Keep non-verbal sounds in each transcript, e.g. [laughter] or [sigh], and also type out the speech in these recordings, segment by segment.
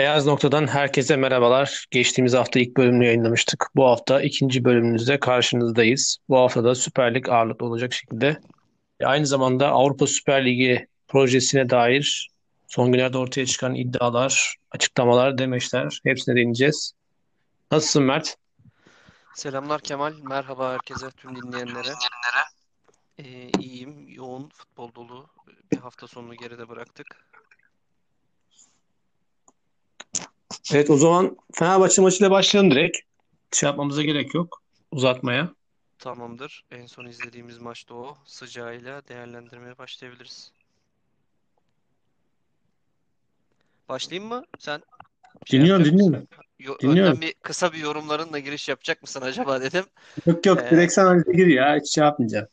Beyaz Nokta'dan herkese merhabalar. Geçtiğimiz hafta ilk bölümünü yayınlamıştık. Bu hafta ikinci bölümümüzde karşınızdayız. Bu hafta da Süper Lig ağırlıklı olacak şekilde. E, aynı zamanda Avrupa Süper Ligi projesine dair son günlerde ortaya çıkan iddialar, açıklamalar, demeçler hepsine değineceğiz. Nasılsın Mert? Selamlar Kemal. Merhaba herkese, tüm dinleyenlere. Ee, iyiyim. Yoğun futbol dolu bir hafta sonunu geride bıraktık. Evet o zaman Fenerbahçe maçıyla başlayalım direkt. Şey yapmamıza gerek yok. Uzatmaya. Tamamdır. En son izlediğimiz maçta o. Sıcağıyla değerlendirmeye başlayabiliriz. Başlayayım mı? Sen şey Dinliyorum dinliyorum. Yo- Dinliyorum. önden bir kısa bir yorumlarınla giriş yapacak mısın acaba dedim. Yok yok Ee, direkt sen önce gir ya. Hiç şey yapmayacağım.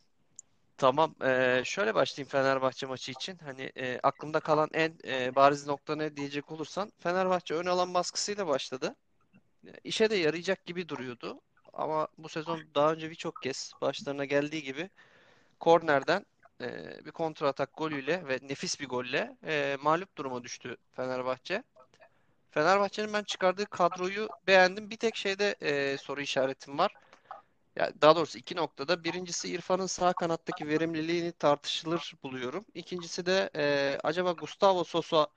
Tamam. Ee, şöyle başlayayım Fenerbahçe maçı için. Hani e, aklımda kalan en e, bariz nokta ne diyecek olursan Fenerbahçe ön alan baskısıyla başladı. E, İşe de yarayacak gibi duruyordu. Ama bu sezon daha önce birçok kez başlarına geldiği gibi kornerden e, bir kontra atak golüyle ve nefis bir golle e, mağlup duruma düştü Fenerbahçe. Fenerbahçe'nin ben çıkardığı kadroyu beğendim. Bir tek şeyde e, soru işaretim var. Ya daha doğrusu iki noktada. Birincisi İrfan'ın sağ kanattaki verimliliğini tartışılır buluyorum. İkincisi de e, acaba Gustavo Sosa,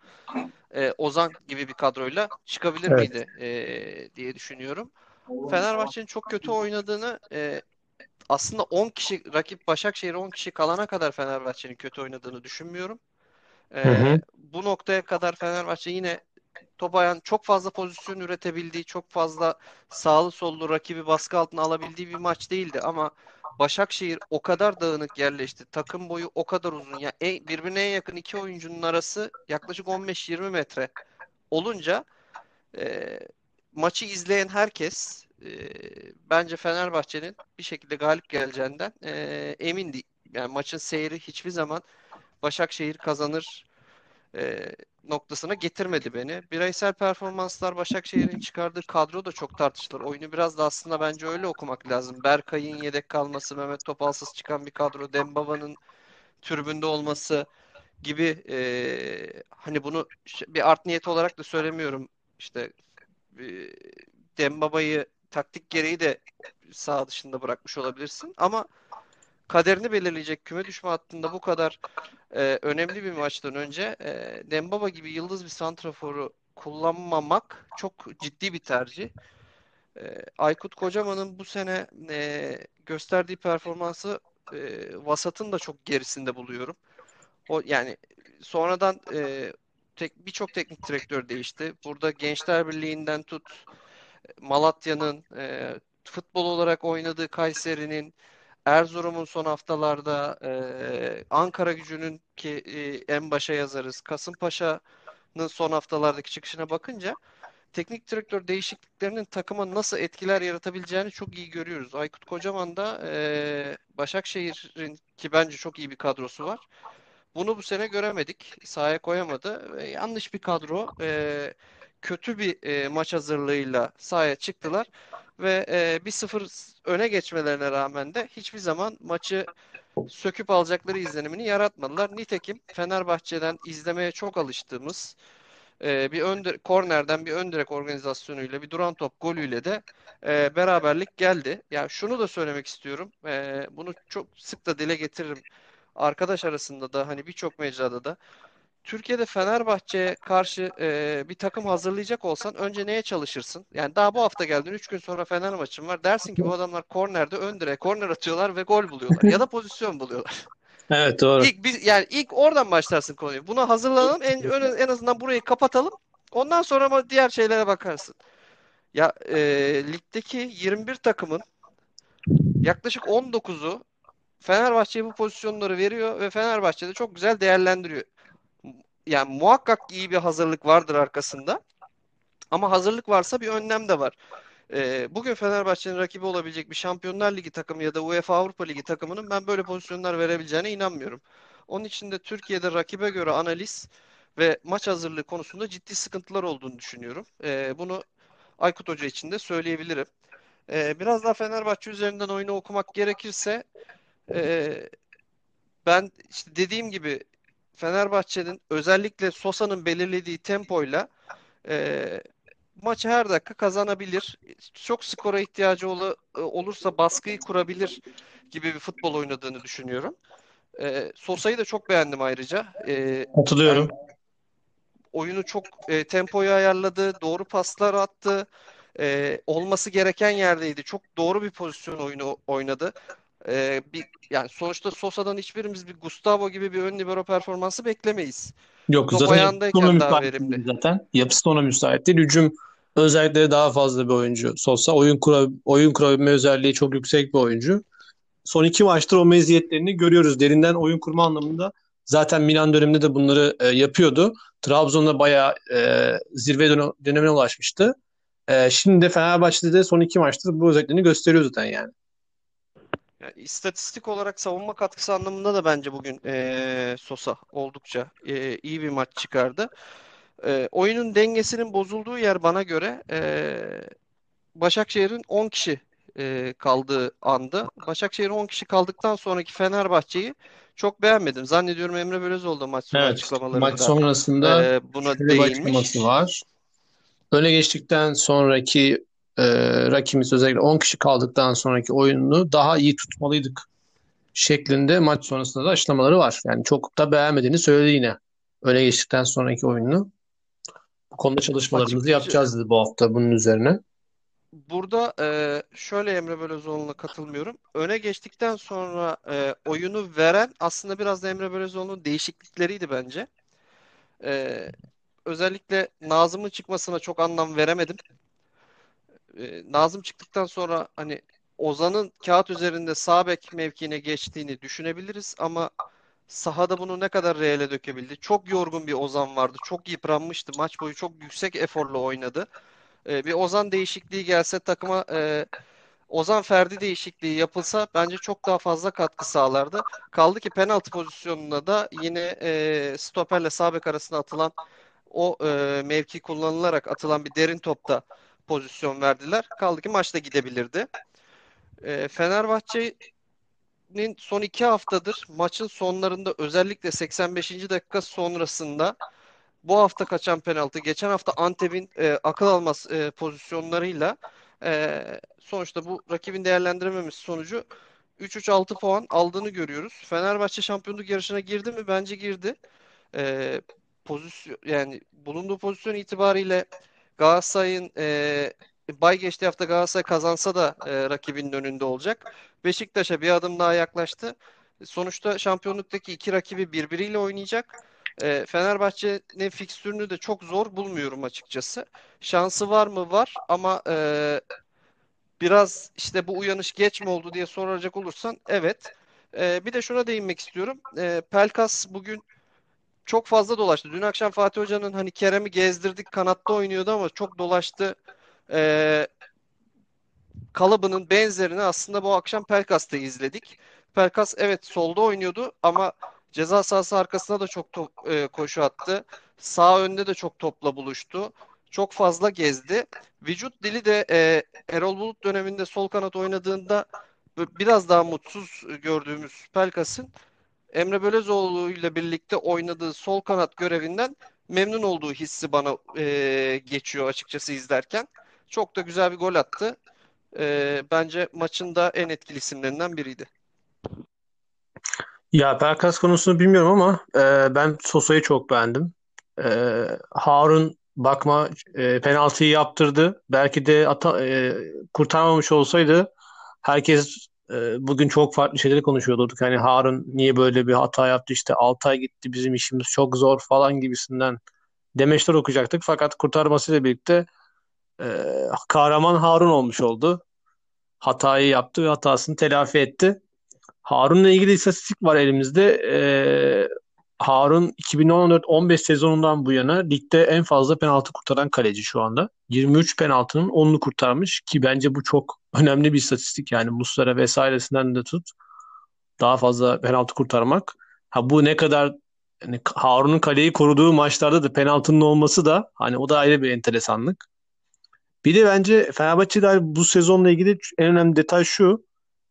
e, Ozan gibi bir kadroyla çıkabilir Evet. miydi e, diye düşünüyorum. Fenerbahçe'nin çok kötü oynadığını e, aslında 10 kişi rakip Başakşehir 10 kişi kalana kadar Fenerbahçe'nin kötü oynadığını düşünmüyorum. Hı hı. E, bu noktaya kadar Fenerbahçe yine top ayağın çok fazla pozisyon üretebildiği, çok fazla sağlı sollu rakibi baskı altına alabildiği bir maç değildi ama Başakşehir o kadar dağınık yerleşti. Takım boyu o kadar uzun. Ya en- birbirine en yakın iki oyuncunun arası yaklaşık 15-20 metre olunca e, maçı izleyen herkes e, bence Fenerbahçe'nin bir şekilde galip geleceğinden e, emindi. Yani maçın seyri hiçbir zaman Başakşehir kazanır e, noktasına getirmedi beni. Bireysel performanslar Başakşehir'in çıkardığı kadro da çok tartışılır. Oyunu biraz da aslında bence öyle okumak lazım. Berkay'ın yedek kalması, Mehmet Topalsız çıkan bir kadro, Dembaba'nın tribünde olması gibi e, hani bunu bir art niyet olarak da söylemiyorum. İşte e, Dembaba'yı taktik gereği de sağ dışında bırakmış olabilirsin ama kaderini belirleyecek küme düşme hattında bu kadar e, önemli bir maçtan önce e, Dembaba gibi yıldız bir santraforu kullanmamak çok ciddi bir tercih. E, Aykut Kocaman'ın bu sene e, gösterdiği performansı e, vasatın da çok gerisinde buluyorum. O yani sonradan e, tek birçok teknik direktör değişti. Burada Gençler Birliği'nden tut Malatya'nın e, futbol olarak oynadığı Kayseri'nin Erzurum'un son haftalarda e, Ankara Gücü'nün ki e, en başa yazarız. Kasımpaşa'nın son haftalardaki çıkışına bakınca teknik direktör değişikliklerinin takıma nasıl etkiler yaratabileceğini çok iyi görüyoruz. Aykut Kocaman da e, Başakşehir'in ki bence çok iyi bir kadrosu var. Bunu bu sene göremedik. Sahaya koyamadı. E, yanlış bir kadro. E, kötü bir e, maç hazırlığıyla sahaya çıktılar ve e, 1-0 öne geçmelerine rağmen de hiçbir zaman maçı söküp alacakları izlenimini yaratmadılar. Nitekim Fenerbahçe'den izlemeye çok alıştığımız e, bir ön kornerden bir ön direk organizasyonuyla bir duran top golüyle de e, beraberlik geldi. Yani şunu da söylemek istiyorum. E, bunu çok sık da dile getiririm. Arkadaş arasında da hani birçok mecrada da Türkiye'de Fenerbahçe'ye karşı e, bir takım hazırlayacak olsan önce neye çalışırsın? Yani daha bu hafta geldin 3 gün sonra Fener maçın var. Dersin ki bu adamlar kornerde ön direğe korner atıyorlar ve gol buluyorlar. Ya da pozisyon buluyorlar. [laughs] Evet doğru. İlk biz yani ilk oradan başlarsın konuyu. Buna hazırlanalım. En, ön- en azından burayı kapatalım. Ondan sonra ama diğer şeylere bakarsın. Ya e, ligdeki 21 takımın yaklaşık 19'u Fenerbahçe'ye bu pozisyonları veriyor ve Fenerbahçe de çok güzel değerlendiriyor. Yani muhakkak iyi bir hazırlık vardır arkasında. Ama hazırlık varsa bir önlem de var. Ee, bugün Fenerbahçe'nin rakibi olabilecek bir Şampiyonlar Ligi takımı ya da UEFA Avrupa Ligi takımının ben böyle pozisyonlar verebileceğine inanmıyorum. Onun için de Türkiye'de rakibe göre analiz ve maç hazırlığı konusunda ciddi sıkıntılar olduğunu düşünüyorum. Ee, bunu Aykut Hoca için de söyleyebilirim. Ee, biraz daha Fenerbahçe üzerinden oyunu okumak gerekirse e, ben işte dediğim gibi Fenerbahçe'nin özellikle Sosa'nın belirlediği tempoyla e, maçı her dakika kazanabilir. Çok skora ihtiyacı ol, olursa baskıyı kurabilir gibi bir futbol oynadığını düşünüyorum. E, Sosa'yı da çok beğendim ayrıca. E, Hatırlıyorum. Yani oyunu çok e, tempoyu ayarladı, doğru paslar attı. E, olması gereken yerdeydi. Çok doğru bir pozisyon oyunu oynadı. E, bir yani sonuçta Sosa'dan hiçbirimiz bir Gustavo gibi bir ön libero performansı beklemeyiz. Yok Top zaten yapısı ona değil verimli. zaten. Yapısı da ona müsait değil. Hücum özellikleri daha fazla bir oyuncu Sosa. Oyun kura, oyun kurabilme özelliği çok yüksek bir oyuncu. Son iki maçtır o meziyetlerini görüyoruz. Derinden oyun kurma anlamında zaten Milan döneminde de bunları e, yapıyordu. Trabzon'da bayağı e, zirve dön- dönemine ulaşmıştı. E, şimdi de Fenerbahçe'de de son iki maçtır bu özelliklerini gösteriyor zaten yani. Yani istatistik olarak savunma katkısı anlamında da bence bugün e, Sosa oldukça e, iyi bir maç çıkardı. E, oyunun dengesinin bozulduğu yer bana göre e, Başakşehir'in 10 kişi e, kaldığı anda. Başakşehir 10 kişi kaldıktan sonraki Fenerbahçe'yi çok beğenmedim. Zannediyorum Emre Belözoğlu da maç sonu Evet, maç açıklamalarında sonrasında e, buna değinmiş. var. Öne geçtikten sonraki e, rakibimiz özellikle 10 kişi kaldıktan sonraki oyununu daha iyi tutmalıydık şeklinde maç sonrasında da açıklamaları var. Yani çok da beğenmediğini söyledi yine. Öne geçtikten sonraki oyununu. Bu konuda çalışmalarımızı Açıkça yapacağız dedi bu hafta bunun üzerine. burada e, şöyle Emre Belözoğlu'na katılmıyorum. Öne geçtikten sonra e, oyunu veren aslında biraz da Emre Belözoğlu'nun değişiklikleriydi bence. E, özellikle Nazım'ın çıkmasına çok anlam veremedim. E, Nazım çıktıktan sonra hani Ozan'ın kağıt üzerinde sağ bek mevkiine geçtiğini düşünebiliriz ama sahada bunu ne kadar reale dökebildi? Çok yorgun bir Ozan vardı. Çok yıpranmıştı. Maç boyu çok yüksek eforla oynadı. E, bir Ozan değişikliği gelse takıma e, Ozan Ferdi değişikliği yapılsa bence çok daha fazla katkı sağlardı. Kaldı ki penaltı pozisyonunda da yine e, stoperle sağ bek arasında atılan o e, mevki kullanılarak atılan bir derin topta pozisyon verdiler. Kaldı ki maçta gidebilirdi. E, Fenerbahçe'nin son iki haftadır maçın sonlarında özellikle 85. dakika sonrasında bu hafta kaçan penaltı, geçen hafta Antep'in e, akıl almaz e, pozisyonlarıyla e, sonuçta bu rakibin değerlendirememesi sonucu 3-3-6 puan aldığını görüyoruz. Fenerbahçe şampiyonluk yarışına girdi mi? Bence girdi. E, pozisyon yani bulunduğu pozisyon itibariyle Galatasaray'ın e, bay geçtiği hafta Galatasaray kazansa da e, rakibinin önünde olacak. Beşiktaş'a bir adım daha yaklaştı. Sonuçta şampiyonluktaki iki rakibi birbiriyle oynayacak. E, Fenerbahçe'nin fikstürünü de çok zor bulmuyorum açıkçası. Şansı var mı? Var ama e, biraz işte bu uyanış geç mi oldu diye soracak olursan evet. E, bir de şuna değinmek istiyorum. E, Pelkas bugün çok fazla dolaştı. Dün akşam Fatih Hoca'nın hani Kerem'i gezdirdik kanatta oynuyordu ama çok dolaştı. E, kalıbının benzerini aslında bu akşam Pelkas'ta izledik. Pelkas evet solda oynuyordu ama ceza sahası arkasına da çok top, e, koşu attı. Sağ önde de çok topla buluştu. Çok fazla gezdi. Vücut dili de e, Erol Bulut döneminde sol kanat oynadığında biraz daha mutsuz gördüğümüz Pelkas'ın Emre Belözoğlu ile birlikte oynadığı sol kanat görevinden memnun olduğu hissi bana e, geçiyor açıkçası izlerken. Çok da güzel bir gol attı. E, bence maçın da en etkili isimlerinden biriydi. Ya Pelkas konusunu bilmiyorum ama e, ben Sosa'yı çok beğendim. E, Harun bakma e, penaltıyı yaptırdı. Belki de ata, e, kurtarmamış olsaydı herkes bugün çok farklı şeyleri konuşuyordu. Hani Harun niye böyle bir hata yaptı işte 6 ay gitti bizim işimiz çok zor falan gibisinden demeçler okuyacaktık. Fakat kurtarmasıyla birlikte e, kahraman Harun olmuş oldu. Hatayı yaptı ve hatasını telafi etti. Harun'la ilgili istatistik var elimizde. Ee, Harun 2014-15 sezonundan bu yana ligde en fazla penaltı kurtaran kaleci şu anda. 23 penaltının 10'unu kurtarmış ki bence bu çok önemli bir istatistik. Yani Muslera vesairesinden de tut daha fazla penaltı kurtarmak. Ha bu ne kadar yani Harun'un kaleyi koruduğu maçlarda da penaltının olması da hani o da ayrı bir enteresanlık. Bir de bence Fenerbahçe'de bu sezonla ilgili en önemli detay şu.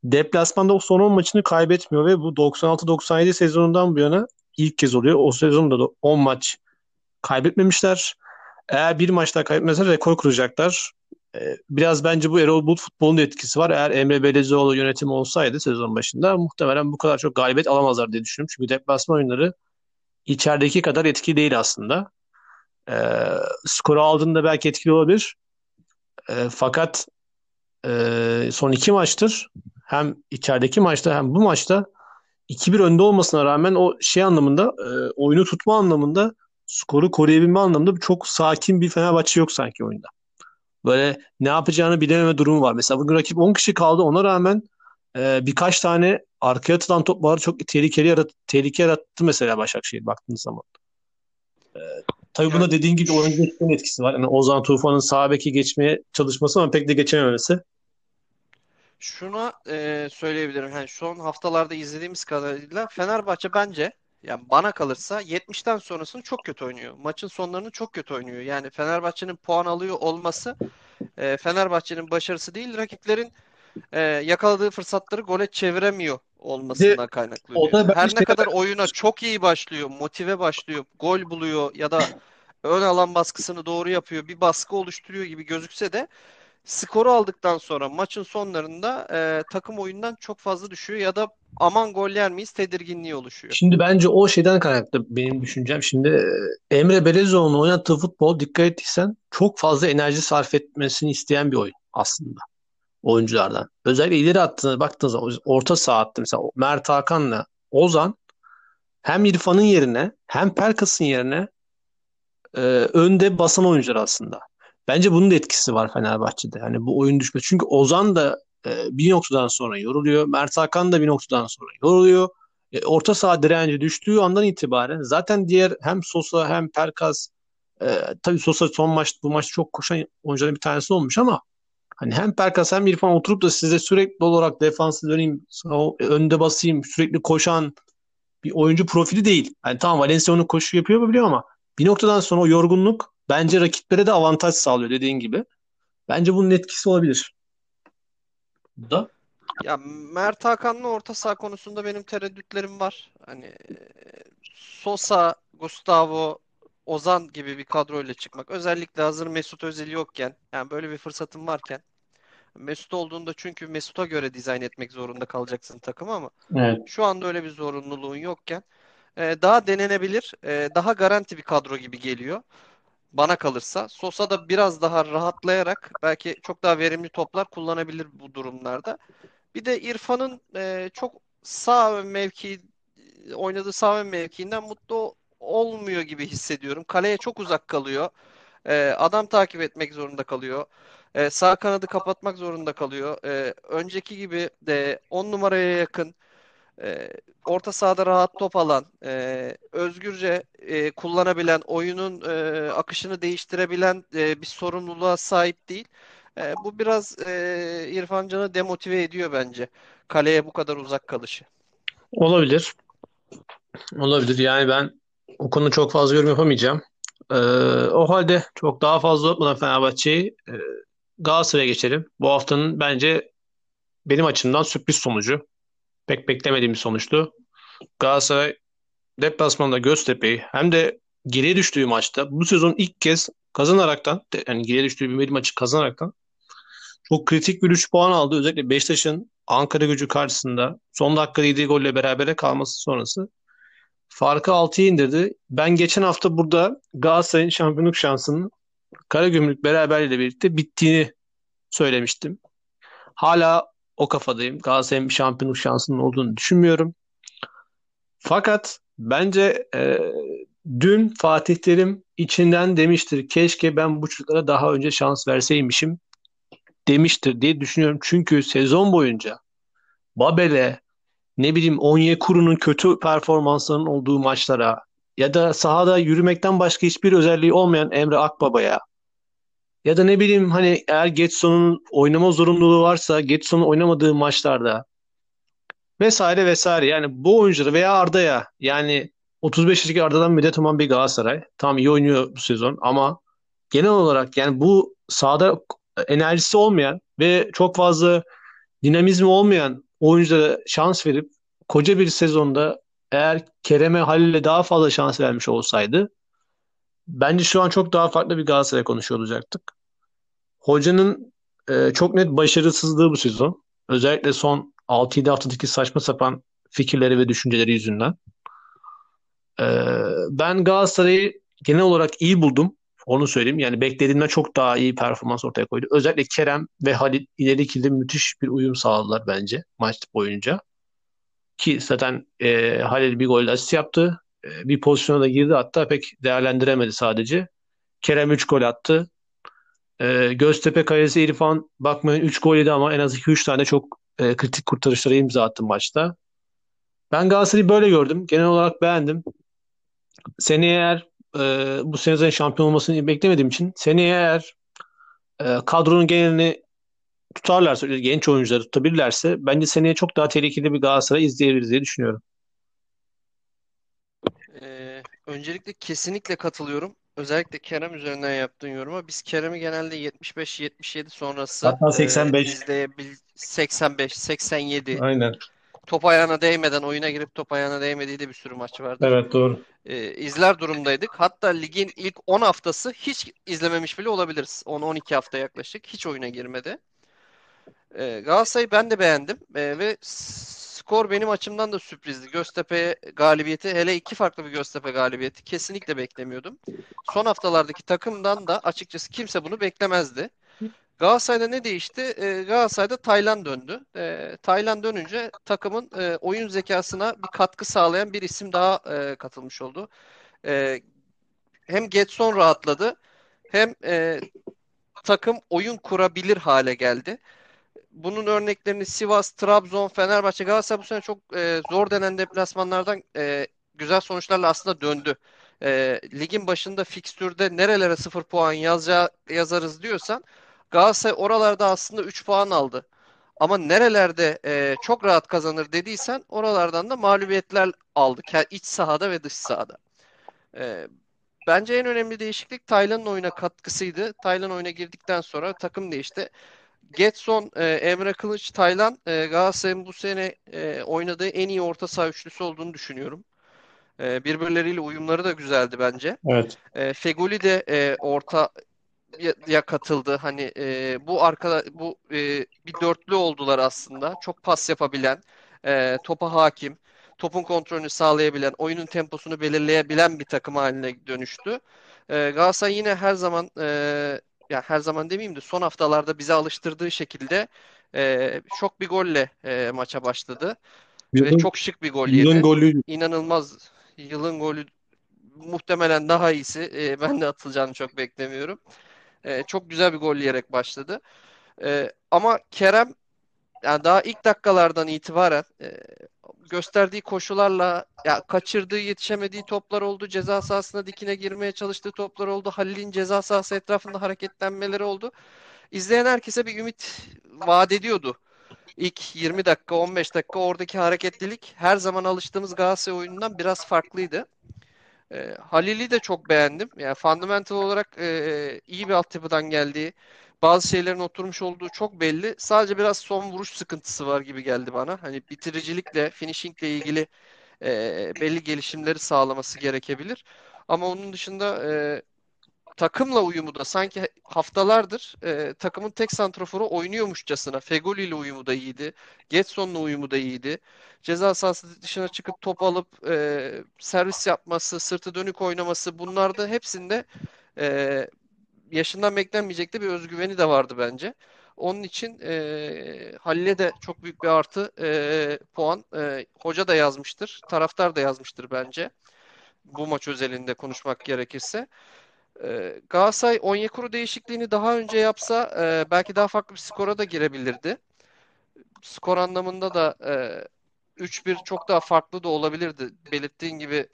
Deplasmanda o son 10 maçını kaybetmiyor ve bu 96-97 sezonundan bu yana ilk kez oluyor. O sezonda da 10 maç kaybetmemişler. Eğer bir maçta kaybetmezler rekor kuracaklar. Ee, biraz bence bu Erol Bulut futbolun da etkisi var. Eğer Emre Belezoğlu yönetimi olsaydı sezon başında muhtemelen bu kadar çok galibiyet alamazlar diye düşünüyorum. Çünkü deplasman oyunları içerideki kadar etkili değil aslında. E, skoru aldığında belki etkili olabilir. E, fakat e, son iki maçtır hem içerideki maçta hem bu maçta 2-1 önde olmasına rağmen o şey anlamında e, oyunu tutma anlamında skoru koruyabilme anlamında çok sakin bir Fenerbahçe yok sanki oyunda. Böyle ne yapacağını bilememe durumu var. Mesela bugün rakip 10 kişi kaldı. Ona rağmen e, birkaç tane arkaya atılan topları çok tehlikeli yarat tehlike yarattı mesela Başakşehir baktığınız zaman. E, tabii yani, buna dediğin gibi oyuncuların etkisi var. Yani Ozan Tufan'ın sağ beki geçmeye çalışması ama pek de geçememesi. Şuna e, söyleyebilirim. Yani son haftalarda izlediğimiz kadarıyla Fenerbahçe bence yani bana kalırsa 70'ten sonrasını çok kötü oynuyor. Maçın sonlarını çok kötü oynuyor. Yani Fenerbahçe'nin puan alıyor olması e, Fenerbahçe'nin başarısı değil, rakiplerin e, yakaladığı fırsatları gole çeviremiyor olmasından kaynaklanıyor. Her ne kadar oyuna çok iyi başlıyor, motive başlıyor, gol buluyor ya da ön alan baskısını doğru yapıyor, bir baskı oluşturuyor gibi gözükse de skoru aldıktan sonra maçın sonlarında e, takım oyundan çok fazla düşüyor ya da aman gol yer miyiz tedirginliği oluşuyor. Şimdi bence o şeyden kaynaklı benim düşüncem. Şimdi e, Emre Belezoğlu'nun oynattığı futbol dikkat ettiysen çok fazla enerji sarf etmesini isteyen bir oyun aslında oyunculardan. Özellikle ileri attığına baktığınız zaman orta saha attı mesela Mert Hakan'la Ozan hem İrfan'ın yerine hem Pelkas'ın yerine e, önde basan oyuncular aslında. Bence bunun da etkisi var Fenerbahçe'de. Hani bu oyun düşme. Çünkü Ozan da e, bir noktadan sonra yoruluyor. Mert Hakan da bir noktadan sonra yoruluyor. E, orta saha direnci düştüğü andan itibaren zaten diğer hem Sosa hem Pelkas e, tabii Sosa son maç bu maç çok koşan oyuncuların bir tanesi olmuş ama hani hem Pelkas hem İrfan oturup da size sürekli olarak defansı döneyim, önde basayım, sürekli koşan bir oyuncu profili değil. Hani tamam Valencia onu koşu yapıyor mu biliyorum ama bir noktadan sonra o yorgunluk bence rakiplere de avantaj sağlıyor dediğin gibi. Bence bunun etkisi olabilir. Da. Ya Mert Hakan'la orta saha konusunda benim tereddütlerim var. Hani Sosa, Gustavo, Ozan gibi bir kadroyla çıkmak. Özellikle hazır Mesut Özil yokken, yani böyle bir fırsatım varken Mesut olduğunda çünkü Mesut'a göre dizayn etmek zorunda kalacaksın takımı ama evet. şu anda öyle bir zorunluluğun yokken daha denenebilir, daha garanti bir kadro gibi geliyor bana kalırsa. Sosa da biraz daha rahatlayarak belki çok daha verimli toplar kullanabilir bu durumlarda. Bir de İrfan'ın e, çok sağ mevki oynadığı sağ mevkiinden mutlu olmuyor gibi hissediyorum. Kaleye çok uzak kalıyor. E, adam takip etmek zorunda kalıyor. E, sağ kanadı kapatmak zorunda kalıyor. E, önceki gibi de 10 numaraya yakın e, orta sahada rahat top alan, e, özgürce e, kullanabilen, oyunun e, akışını değiştirebilen e, bir sorumluluğa sahip değil. E, bu biraz e, İrfan Can'ı demotive ediyor bence. Kaleye bu kadar uzak kalışı. Olabilir. Olabilir. Yani ben o konuda çok fazla yorum yapamayacağım. Ee, o halde çok daha fazla uzatmadan Fenerbahçe'yi e, Galatasaray'a geçelim. Bu haftanın bence benim açımdan sürpriz sonucu. Pek beklemediğim bir sonuçtu. Galatasaray deplasmanda Göztepe'yi hem de geriye düştüğü maçta bu sezon ilk kez kazanaraktan yani geriye düştüğü bir maçı kazanaraktan çok kritik bir 3 puan aldı. Özellikle Beşiktaş'ın Ankara gücü karşısında son dakika yediği golle berabere kalması sonrası farkı 6'ya indirdi. Ben geçen hafta burada Galatasaray'ın şampiyonluk şansının Karagümrük beraberliğiyle birlikte bittiğini söylemiştim. Hala o kafadayım. Galatasaray'ın bir şampiyonluk şansının olduğunu düşünmüyorum. Fakat bence e, dün Fatih Terim içinden demiştir. Keşke ben bu çocuklara daha önce şans verseymişim demiştir diye düşünüyorum. Çünkü sezon boyunca Babel'e ne bileyim Onyekuru'nun kötü performanslarının olduğu maçlara ya da sahada yürümekten başka hiçbir özelliği olmayan Emre Akbaba'ya ya da ne bileyim hani eğer Getson'un oynama zorunluluğu varsa Getson'un oynamadığı maçlarda vesaire vesaire. Yani bu oyuncuları veya Arda'ya yani 35 yaşındaki Arda'dan medet uman bir Galatasaray. Tam iyi oynuyor bu sezon ama genel olarak yani bu sahada enerjisi olmayan ve çok fazla dinamizmi olmayan oyunculara şans verip koca bir sezonda eğer Kerem'e Halil'e daha fazla şans vermiş olsaydı Bence şu an çok daha farklı bir Galatasaray konuşuyor olacaktık. Hocanın e, çok net başarısızlığı bu sezon. Özellikle son 6-7 haftadaki saçma sapan fikirleri ve düşünceleri yüzünden. E, ben Galatasaray'ı genel olarak iyi buldum. Onu söyleyeyim. Yani beklediğimden çok daha iyi performans ortaya koydu. Özellikle Kerem ve Halil ileri ikili müthiş bir uyum sağladılar bence maç boyunca. Ki zaten e, Halil bir gol asist yaptı. E, bir pozisyona da girdi hatta pek değerlendiremedi sadece. Kerem 3 gol attı. E, Göztepe Kalesi İrfan bakmayın 3 gol yedi ama en az 2-3 tane çok e, kritik kurtarışlara imza attı maçta. Ben Galatasaray'ı böyle gördüm. Genel olarak beğendim. Seneye eğer e, bu sene şampiyon olmasını beklemediğim için seneye eğer e, kadronun genelini tutarlarsa, genç oyuncuları tutabilirlerse bence seneye çok daha tehlikeli bir Galatasaray izleyebiliriz diye düşünüyorum. Ee, öncelikle kesinlikle katılıyorum. Özellikle Kerem üzerinden yaptığın yoruma. Biz Kerem'i genelde 75-77 sonrası Hatta e, 85. izleyebil 85-87 Aynen. top ayağına değmeden oyuna girip top ayağına değmediği de bir sürü maç vardır. Evet doğru. E, izler durumdaydık. Hatta ligin ilk 10 haftası hiç izlememiş bile olabiliriz. 10-12 hafta yaklaşık. Hiç oyuna girmedi. E, Galatasaray'ı ben de beğendim E, ve skor benim açımdan da sürprizdi. Göztepe galibiyeti hele iki farklı bir Göztepe galibiyeti kesinlikle beklemiyordum. Son haftalardaki takımdan da açıkçası kimse bunu beklemezdi. Galatasaray'da ne değişti? E, Galatasaray'da Taylan döndü. E, Taylan dönünce takımın e, oyun zekasına bir katkı sağlayan bir isim daha e, katılmış oldu. E, hem Getson rahatladı hem e, takım oyun kurabilir hale geldi bunun örneklerini Sivas, Trabzon, Fenerbahçe, Galatasaray bu sene çok e, zor denen deplasmanlardan e, güzel sonuçlarla aslında döndü. E, ligin başında fikstürde nerelere sıfır puan yazacağı, yazarız diyorsan Galatasaray oralarda aslında 3 puan aldı. Ama nerelerde e, çok rahat kazanır dediysen oralardan da mağlubiyetler aldık. Yani iç sahada ve dış sahada. E, bence en önemli değişiklik Taylan'ın oyuna katkısıydı. Taylan oyuna girdikten sonra takım değişti. Getson, e, Emre Kılıç, Taylan e, Galatasaray'ın bu sene e, oynadığı en iyi orta saha üçlüsü olduğunu düşünüyorum. E, birbirleriyle uyumları da güzeldi bence. Evet. E, Fegoli de e, orta ya katıldı. Hani e, bu arkada bu e, bir dörtlü oldular aslında. Çok pas yapabilen, e, topa hakim, topun kontrolünü sağlayabilen, oyunun temposunu belirleyebilen bir takım haline dönüştü. E, Galatasaray yine her zaman e, ya her zaman demeyeyim de son haftalarda bize alıştırdığı şekilde e, şok bir golle e, maça başladı. Ve Yılın, çok şık bir gol yılın yedi. golü İnanılmaz yılın golü muhtemelen daha iyisi. E, ben de atılacağını çok beklemiyorum. E, çok güzel bir gol yiyerek başladı. E, ama Kerem yani daha ilk dakikalardan itibaren e, gösterdiği koşularla ya kaçırdığı, yetişemediği toplar oldu. Ceza sahasına dikine girmeye çalıştığı toplar oldu. Halil'in ceza sahası etrafında hareketlenmeleri oldu. İzleyen herkese bir ümit vaat ediyordu. İlk 20 dakika, 15 dakika oradaki hareketlilik her zaman alıştığımız Galatasaray oyunundan biraz farklıydı. E, Halil'i de çok beğendim. Yani fundamental olarak e, iyi bir altyapıdan geldiği, bazı şeylerin oturmuş olduğu çok belli. Sadece biraz son vuruş sıkıntısı var gibi geldi bana. Hani bitiricilikle, finishingle ilgili e, belli gelişimleri sağlaması gerekebilir. Ama onun dışında e, takımla uyumu da sanki haftalardır e, takımın tek santroforu oynuyormuşçasına. Fegoli ile uyumu da iyiydi. Getson'la uyumu da iyiydi. Ceza sahası dışına çıkıp top alıp e, servis yapması, sırtı dönük oynaması bunlarda hepsinde e, yaşından beklenmeyecek de bir özgüveni de vardı bence. Onun için e, Halil'e de çok büyük bir artı e, puan. E, hoca da yazmıştır, taraftar da yazmıştır bence. Bu maç özelinde konuşmak gerekirse. E, Galatasaray Onyekuru değişikliğini daha önce yapsa e, belki daha farklı bir skora da girebilirdi. Skor anlamında da e, 3-1 çok daha farklı da olabilirdi. Belirttiğin gibi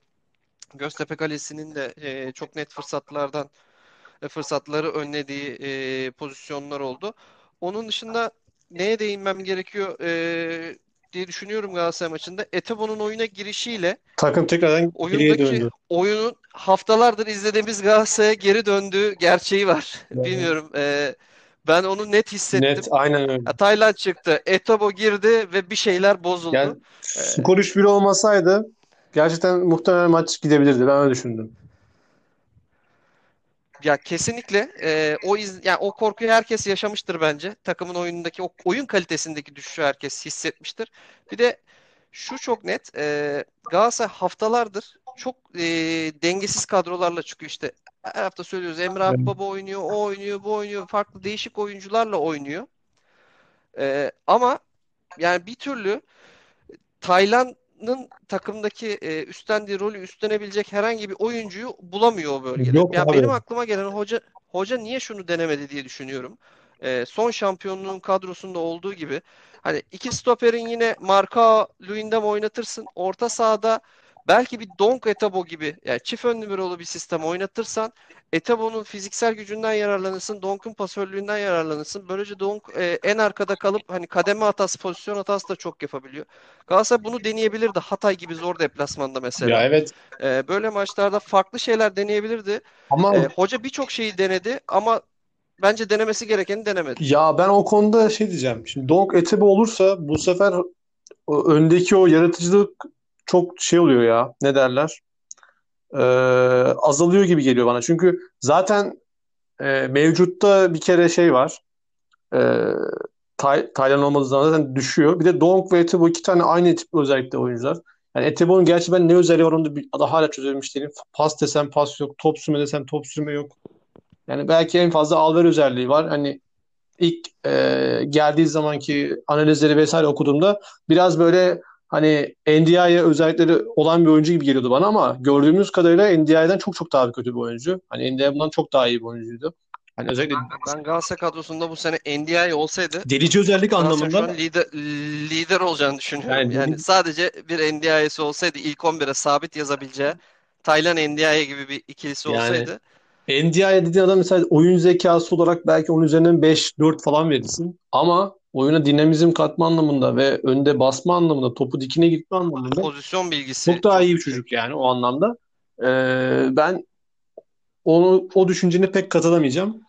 Göztepe Kalesi'nin de e, çok net fırsatlardan fırsatları önlediği e, pozisyonlar oldu. Onun dışında neye değinmem gerekiyor e, diye düşünüyorum Galatasaray maçında. Etebo'nun oyuna girişiyle takım tekrardan oyundaki döndü. oyunun haftalardır izlediğimiz Galatasaray'a geri döndüğü gerçeği var. Evet. Bilmiyorum. e, ben onu net hissettim. Net aynen öyle. Tayland çıktı. Etebo girdi ve bir şeyler Yani bozuldu. E, skor 3-1 olmasaydı gerçekten muhtemelen maç gidebilirdi. Ben öyle düşündüm. Ya kesinlikle e, o iz yani o korkuyu herkes yaşamıştır bence. Takımın oyunundaki o oyun kalitesindeki düşüşü herkes hissetmiştir. Bir de şu çok net. E, Galatasaray haftalardır çok e, dengesiz kadrolarla çıkıyor işte. Her hafta söylüyoruz Emre Akbaba oynuyor, o oynuyor, bu oynuyor. Farklı değişik oyuncularla oynuyor. E, ama yani bir türlü Tayland'ın takımdaki e, üstlendiği rolü üstlenebilecek herhangi bir oyuncuyu bulamıyor o bölgede. Yok Ya abi. benim aklıma gelen hoca hoca niye şunu denemedi diye düşünüyorum. E, son şampiyonluğun kadrosunda olduğu gibi hani iki stoperin yine Marka Luyendam oynatırsın. Orta sahada belki bir Donk Etabo gibi yani çift ön numarolu bir sistem oynatırsan Etabo'nun fiziksel gücünden yararlanırsın. Donk'un pasörlüğünden yararlanırsın. Böylece Donk e, en arkada kalıp hani kademe hatası, pozisyon hatası da çok yapabiliyor. Galatasaray bunu deneyebilirdi. Hatay gibi zor deplasmanda Ya mesela. evet E, böyle maçlarda farklı şeyler deneyebilirdi. ama E, hoca birçok şeyi denedi ama bence denemesi gerekeni denemedi. ya ben o konuda şey diyeceğim. Şimdi Donk Etebo olursa bu sefer öndeki o yaratıcılık çok şey oluyor ya. Ne derler? Ee, azalıyor gibi geliyor bana. Çünkü zaten e, mevcutta bir kere şey var. Ee, Tay Taylan olmadığı zaman zaten düşüyor. Bir de Donk ve Etebo iki tane aynı tip özellikle oyuncular. Yani Etebo'nun gerçi ben ne özelliği var onu da hala çözebilmiş değilim. Pas desem pas yok. Top sürme desem top sürme yok. Yani belki en fazla alver özelliği var. Hani ilk e, geldiği zamanki analizleri vesaire okuduğumda biraz böyle hani NDI'ye özellikleri olan bir oyuncu gibi geliyordu bana ama gördüğümüz kadarıyla NDI'den çok çok daha kötü bir oyuncu. Hani NDI bundan çok daha iyi bir oyuncuydu. Hani özellikle Ben Galatasaray kadrosunda bu sene NDI olsaydı delici özellik anlamında an lider, lider olacağını düşünüyorum. yani Yani [laughs] sadece bir NDI'si olsaydı ilk 11'e sabit yazabileceği Taylan NDI gibi bir ikilisi yani olsaydı NDI dediğin adam mesela oyun zekası olarak belki onun üzerinden 5-4 falan verirsin. Ama oyuna dinamizm katma anlamında ve önde basma anlamında, topu dikine gitme anlamında pozisyon bilgisi çok daha iyi bir çocuk yani o anlamda. Ee, ben onu o düşüncene pek katılamayacağım.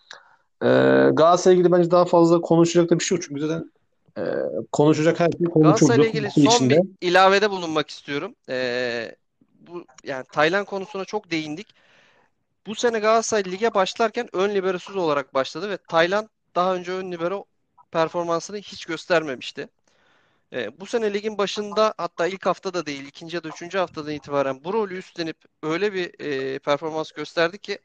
Ee, Galatasaray'la ilgili bence daha fazla konuşacak da bir şey yok. Çünkü zaten e, konuşacak her şey Galatasaray'la konuşuldu ilgili futbol son içinde. bir ilavede bulunmak istiyorum. Ee, bu yani Taylan konusuna çok değindik. Bu sene Galatasaray lige başlarken ön liberosuz olarak başladı ve Taylan daha önce ön libero performansını hiç göstermemişti. Ee, bu sene ligin başında hatta ilk haftada değil ikinci ya da üçüncü haftadan itibaren bu rolü üstlenip öyle bir e, performans gösterdi ki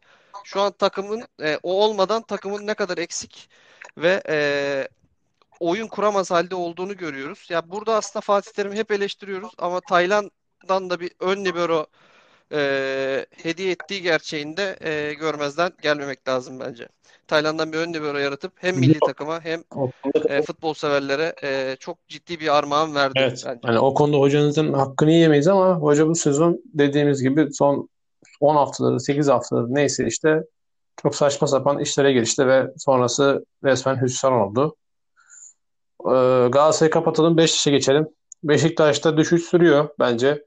şu an takımın e, o olmadan takımın ne kadar eksik ve e, oyun kuramaz halde olduğunu görüyoruz. Ya burada aslında Fatih Terim'i hep eleştiriyoruz ama Tayland'dan da bir ön libero e, hediye ettiği gerçeğinde e, görmezden gelmemek lazım bence. Tayland'dan bir ön libero yaratıp hem milli takıma hem e, futbol severlere e, çok ciddi bir armağan verdi Evet. bence. Hani o konuda hocanızın hakkını yiyemeyiz ama hoca bu sezon dediğimiz gibi son 10 haftaları, 8 haftaları neyse işte çok saçma sapan işlere girişti ve sonrası resmen hüsran oldu. Ee, Galatasaray'ı kapatalım, Beşiktaş'a geçelim. Beşiktaş'ta düşüş sürüyor bence.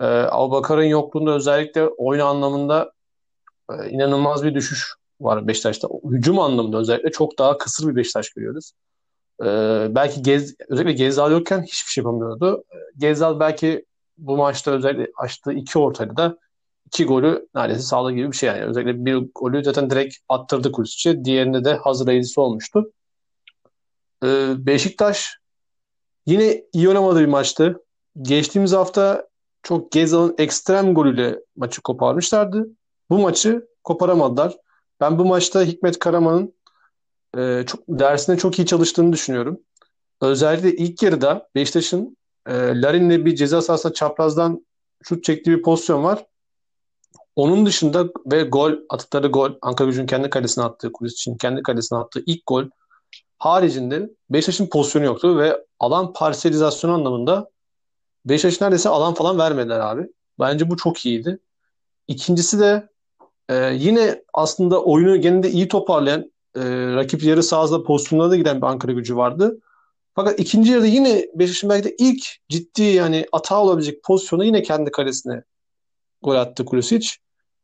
Ee, Abubakar'ın yokluğunda özellikle oyun anlamında e, inanılmaz bir düşüş var Beşiktaş'ta. Hücum anlamında özellikle çok daha kısır bir Beşiktaş görüyoruz. Ee, belki Gez, özellikle Gezzal yokken hiçbir şey yapamıyordu. Ee, Gezzal belki bu maçta özellikle açtığı iki ortayla da iki golü neredeyse sağladığı gibi bir şey yani. Özellikle bir golü zaten direkt attırdı Kulisic'e. Diğerinde de hazır ayıcısı olmuştu. Ee, Beşiktaş yine iyi oynamadığı bir maçtı. Geçtiğimiz hafta çok Gezzal'ın ekstrem golüyle maçı koparmışlardı. Bu maçı koparamadılar. Ben bu maçta Hikmet Karaman'ın e, çok dersine çok iyi çalıştığını düşünüyorum. Özellikle ilk yarıda Beşiktaş'ın e, Larin'le bir ceza sahasına çaprazdan şut çektiği bir pozisyon var. Onun dışında ve gol attıkları gol Ankara Gücü'nün kendi kalesine attığı, Kulisic'in kendi kalesine attığı ilk gol haricinde Beşiktaş'ın pozisyonu yoktu ve alan parselizasyonu anlamında Beşiktaş neredeyse alan falan vermediler abi. Bence bu çok iyiydi. İkincisi de e, yine aslında oyunu genelde iyi toparlayan e, rakip yarı sahasında pozisyonlara da giden bir Ankara Gücü vardı. Fakat ikinci yarıda yine Beşiktaş'ın belki de ilk ciddi yani hata olabilecek pozisyonu yine kendi kalesine gol attı Kulisic.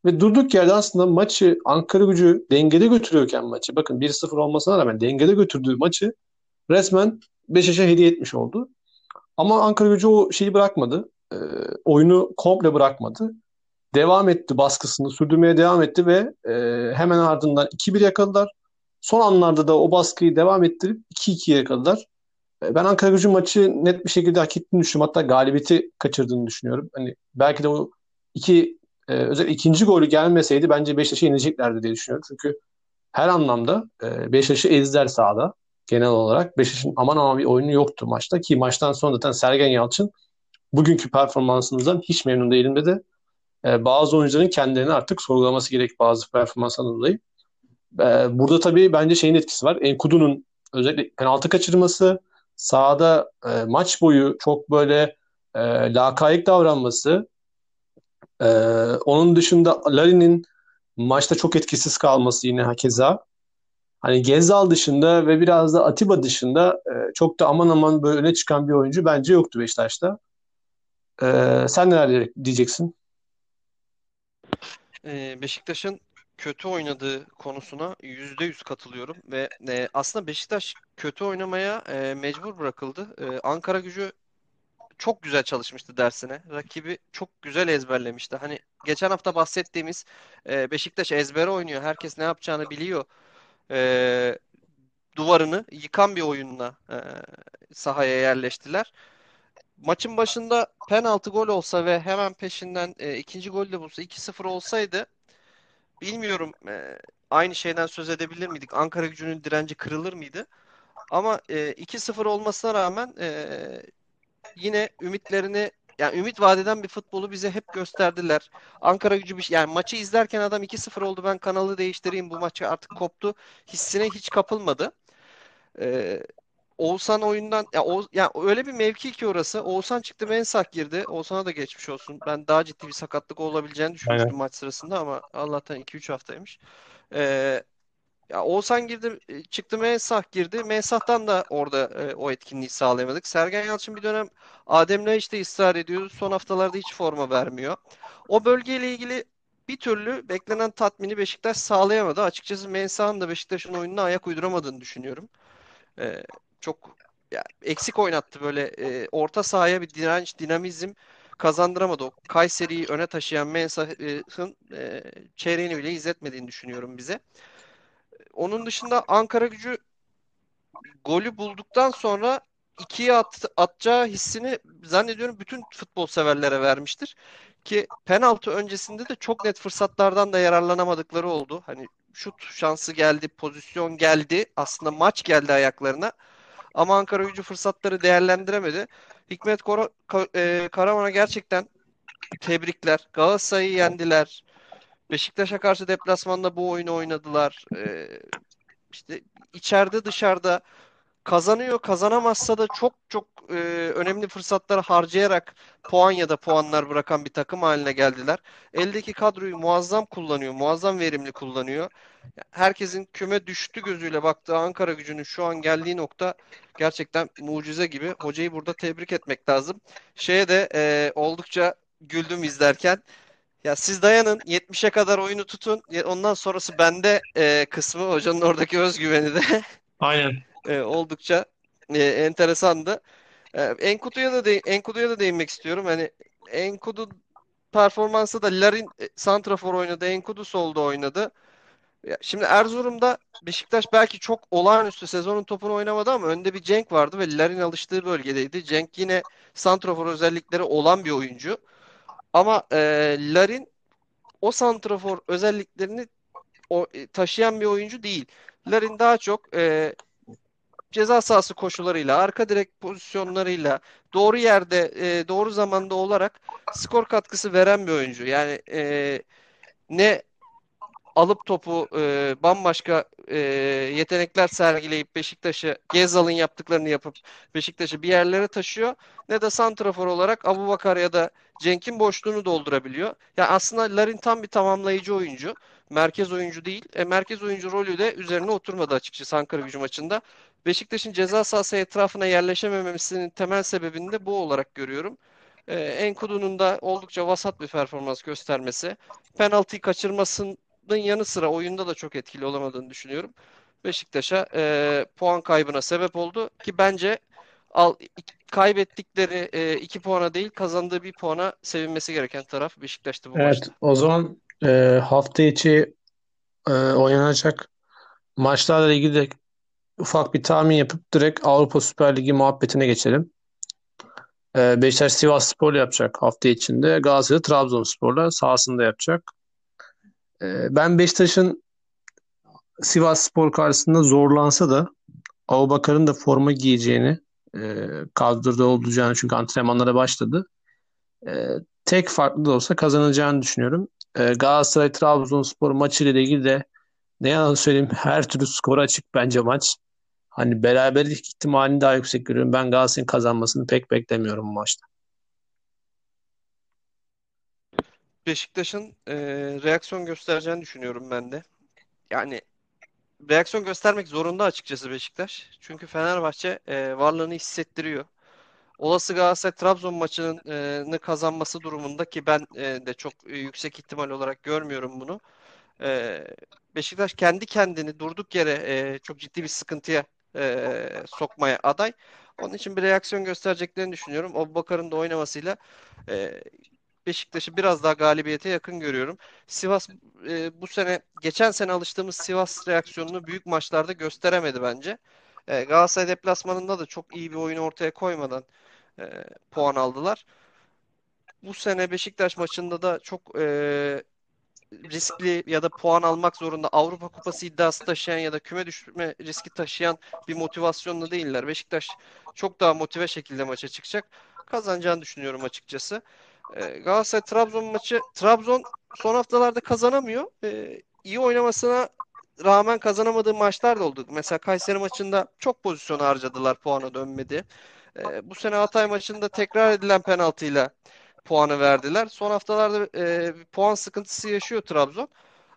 Ve durduk yerde aslında maçı Ankara Gücü dengede götürüyorken maçı bakın 1-0 olmasına rağmen dengede götürdüğü maçı resmen Beşiktaş'a hediye etmiş oldu. Ama Ankara Gücü o şeyi bırakmadı. E, oyunu komple bırakmadı. devam etti baskısını sürdürmeye devam etti ve e, hemen ardından 2-1 yakaladılar. Son anlarda da o baskıyı devam ettirip 2-2'ye yakaladılar. E, ben Ankara Gücü maçı net bir şekilde hak ettiğini düşünüyorum. Hatta galibiyeti kaçırdığını düşünüyorum. Hani belki de o iki e, özel ikinci golü gelmeseydi bence Beşiktaş'a yeneceklerdi diye düşünüyorum. Çünkü her anlamda e, Beşiktaş'ı ezdiler sahada genel olarak. Beşiktaş'ın aman aman bir oyunu yoktu maçta ki maçtan sonra zaten Sergen Yalçın bugünkü performansımızdan hiç memnun değilim dedi. E, bazı oyuncuların kendilerini artık sorgulaması gerek bazı performanslardan dolayı. E, burada tabii bence şeyin etkisi var. Enkudu'nun özellikle penaltı kaçırması, sahada e, maç boyu çok böyle e, lakayık davranması, e, onun dışında Larin'in maçta çok etkisiz kalması yine hakeza. Hani Gezal dışında ve biraz da Atiba dışında e, çok da aman aman böyle öne çıkan bir oyuncu bence yoktu Beşiktaş'ta. E, sen neler diyeceksin? Ee, Beşiktaş'ın kötü oynadığı konusuna %100 katılıyorum ve e, aslında Beşiktaş kötü oynamaya e, mecbur bırakıldı. E, Ankara Gücü çok güzel çalışmıştı dersine. Rakibi çok güzel ezberlemişti. Hani geçen hafta bahsettiğimiz e, Beşiktaş ezbere oynuyor. Herkes ne yapacağını biliyor. E, duvarını yıkan bir oyunla e, sahaya yerleştiler. Maçın başında penaltı gol olsa ve hemen peşinden e, ikinci gol de bulsa 2-0 olsaydı bilmiyorum e, aynı şeyden söz edebilir miydik? Ankara Gücü'nün direnci kırılır mıydı? Ama e, 2-0 olmasına rağmen e, yine ümitlerini yani ümit vadeden bir futbolu bize hep gösterdiler. Ankara Gücü bir şey, yani maçı izlerken adam 2-0 oldu ben kanalı değiştireyim bu maçı artık koptu hissine hiç kapılmadı. Ee, Oğuzhan oyundan ya, o, ya öyle bir mevki ki orası. Oğuzhan çıktı Mensah girdi. Oğuzhan'a da geçmiş olsun. Ben daha ciddi bir sakatlık olabileceğini düşünmüştüm Aynen. maç sırasında ama Allah'tan 2-3 haftaymış. Ee, ya Oğuzhan girdi, e, çıktı Mensah girdi. Mensah'tan da orada e, o etkinliği sağlayamadık. Sergen Yalçın bir dönem Adem Laiş de ısrar ediyor. Son haftalarda hiç forma vermiyor. O bölgeyle ilgili bir türlü beklenen tatmini Beşiktaş sağlayamadı. Açıkçası Mensah'ın da Beşiktaş'ın oyununa ayak uyduramadığını düşünüyorum. E, çok ya, eksik oynattı böyle e, orta sahaya bir direnç, dinamizm kazandıramadı. O Kayseri'yi öne taşıyan Mensah'ın e, çeyreğini bile izletmediğini düşünüyorum bize. Onun dışında Ankara Gücü golü bulduktan sonra ikiye at, atacağı hissini zannediyorum bütün futbol severlere vermiştir. Ki penaltı öncesinde de çok net fırsatlardan da yararlanamadıkları oldu. Hani şut şansı geldi, pozisyon geldi. Aslında maç geldi ayaklarına. Ama Ankara gücü fırsatları değerlendiremedi. Hikmet Kora, e, Karaman'a gerçekten tebrikler. Galatasaray'ı yendiler. Beşiktaş'a karşı deplasmanda bu oyunu oynadılar. E, işte içeride dışarıda kazanıyor. Kazanamazsa da çok çok e, önemli fırsatları harcayarak puan ya da puanlar bırakan bir takım haline geldiler. Eldeki kadroyu muazzam kullanıyor. Muazzam verimli kullanıyor. Herkesin küme düştü gözüyle baktığı Ankara gücünün şu an geldiği nokta gerçekten mucize gibi. Hocayı burada tebrik etmek lazım. Şeye de e, oldukça güldüm izlerken. Ya siz dayanın 70'e kadar oyunu tutun. Ondan sonrası bende e, kısmı hocanın oradaki özgüveni de [laughs] Aynen. e, oldukça e, enteresandı. E, Enkudu'ya da de, Enkudu'ya da değinmek istiyorum. Hani Enkudu performansı da Larin e, santrafor oynadı, Enkudu solda oynadı. Ya, şimdi Erzurum'da Beşiktaş belki çok olağanüstü sezonun topunu oynamadı ama önde bir Cenk vardı ve Larin alıştığı bölgedeydi. Cenk yine santrafor özellikleri olan bir oyuncu. Ama e, Larin o santrafor özelliklerini o, e, taşıyan bir oyuncu değil. Larin daha çok e, ceza sahası koşularıyla, arka direk pozisyonlarıyla, doğru yerde, e, doğru zamanda olarak skor katkısı veren bir oyuncu. Yani e, ne alıp topu e, bambaşka e, yetenekler sergileyip Beşiktaş'ı Gezal'ın yaptıklarını yapıp Beşiktaş'ı bir yerlere taşıyor. Ne de santrafor olarak Abubakar ya da Cenk'in boşluğunu doldurabiliyor. Ya yani aslında Larin tam bir tamamlayıcı oyuncu. Merkez oyuncu değil. E, merkez oyuncu rolü de üzerine oturmadı açıkçası Ankara gücü maçında. Beşiktaş'ın ceza sahası etrafına yerleşememesinin temel sebebini de bu olarak görüyorum. Ee, Enkudu'nun da oldukça vasat bir performans göstermesi. Penaltıyı kaçırmasının yanı sıra oyunda da çok etkili olamadığını düşünüyorum. Beşiktaş'a e, puan kaybına sebep oldu ki bence al, kaybettikleri e, iki puana değil kazandığı bir puana sevinmesi gereken taraf Beşiktaş'tı bu Evet, maçta. o zaman e, hafta içi e, oynanacak maçlarla ilgili de ufak bir tahmin yapıp direkt Avrupa Süper Ligi muhabbetine geçelim. E, Beşiktaş Sivasspor yapacak hafta içinde. Galatasaray Trabzonspor'la sahasında yapacak. E, ben Beşiktaş'ın Sivasspor karşısında zorlansa da Abubakar'ın da forma giyeceğini e, kadroda olacağını çünkü antrenmanlara başladı. E, tek farklı da olsa kazanacağını düşünüyorum. E, Galatasaray Trabzonspor maçıyla ilgili de ne yalan söyleyeyim [laughs] her türlü skor açık bence maç. Hani beraberlik ihtimalini daha yüksek görüyorum. Ben Galatasaray'ın kazanmasını pek beklemiyorum bu maçta. Beşiktaş'ın e, reaksiyon göstereceğini düşünüyorum ben de. Yani reaksiyon göstermek zorunda açıkçası Beşiktaş. Çünkü Fenerbahçe e, varlığını hissettiriyor. Olası Galatasaray-Trabzon maçını kazanması durumunda ki ben e, de çok e, yüksek ihtimal olarak görmüyorum bunu. E, Beşiktaş kendi kendini durduk yere e, çok ciddi bir sıkıntıya e, sokmaya aday. Onun için bir reaksiyon göstereceklerini düşünüyorum. Abubakar'ın da oynamasıyla e, Beşiktaş'ı biraz daha galibiyete yakın görüyorum. Sivas e, bu sene geçen sene alıştığımız Sivas reaksiyonunu büyük maçlarda gösteremedi bence. E, Galatasaray deplasmanında da çok iyi bir oyun ortaya koymadan e, puan aldılar. Bu sene Beşiktaş maçında da çok e, riskli ya da puan almak zorunda Avrupa Kupası iddiası taşıyan ya da küme düşme riski taşıyan bir motivasyonla değiller. Beşiktaş çok daha motive şekilde maça çıkacak. Kazanacağını düşünüyorum açıkçası. E, Galatasaray Trabzon maçı Trabzon son haftalarda kazanamıyor. E, iyi oynamasına rağmen kazanamadığı maçlar da oldu. Mesela Kayseri maçında çok pozisyon harcadılar puana dönmedi. E, bu sene Hatay maçında tekrar edilen penaltıyla puanı verdiler. Son haftalarda e, puan sıkıntısı yaşıyor Trabzon.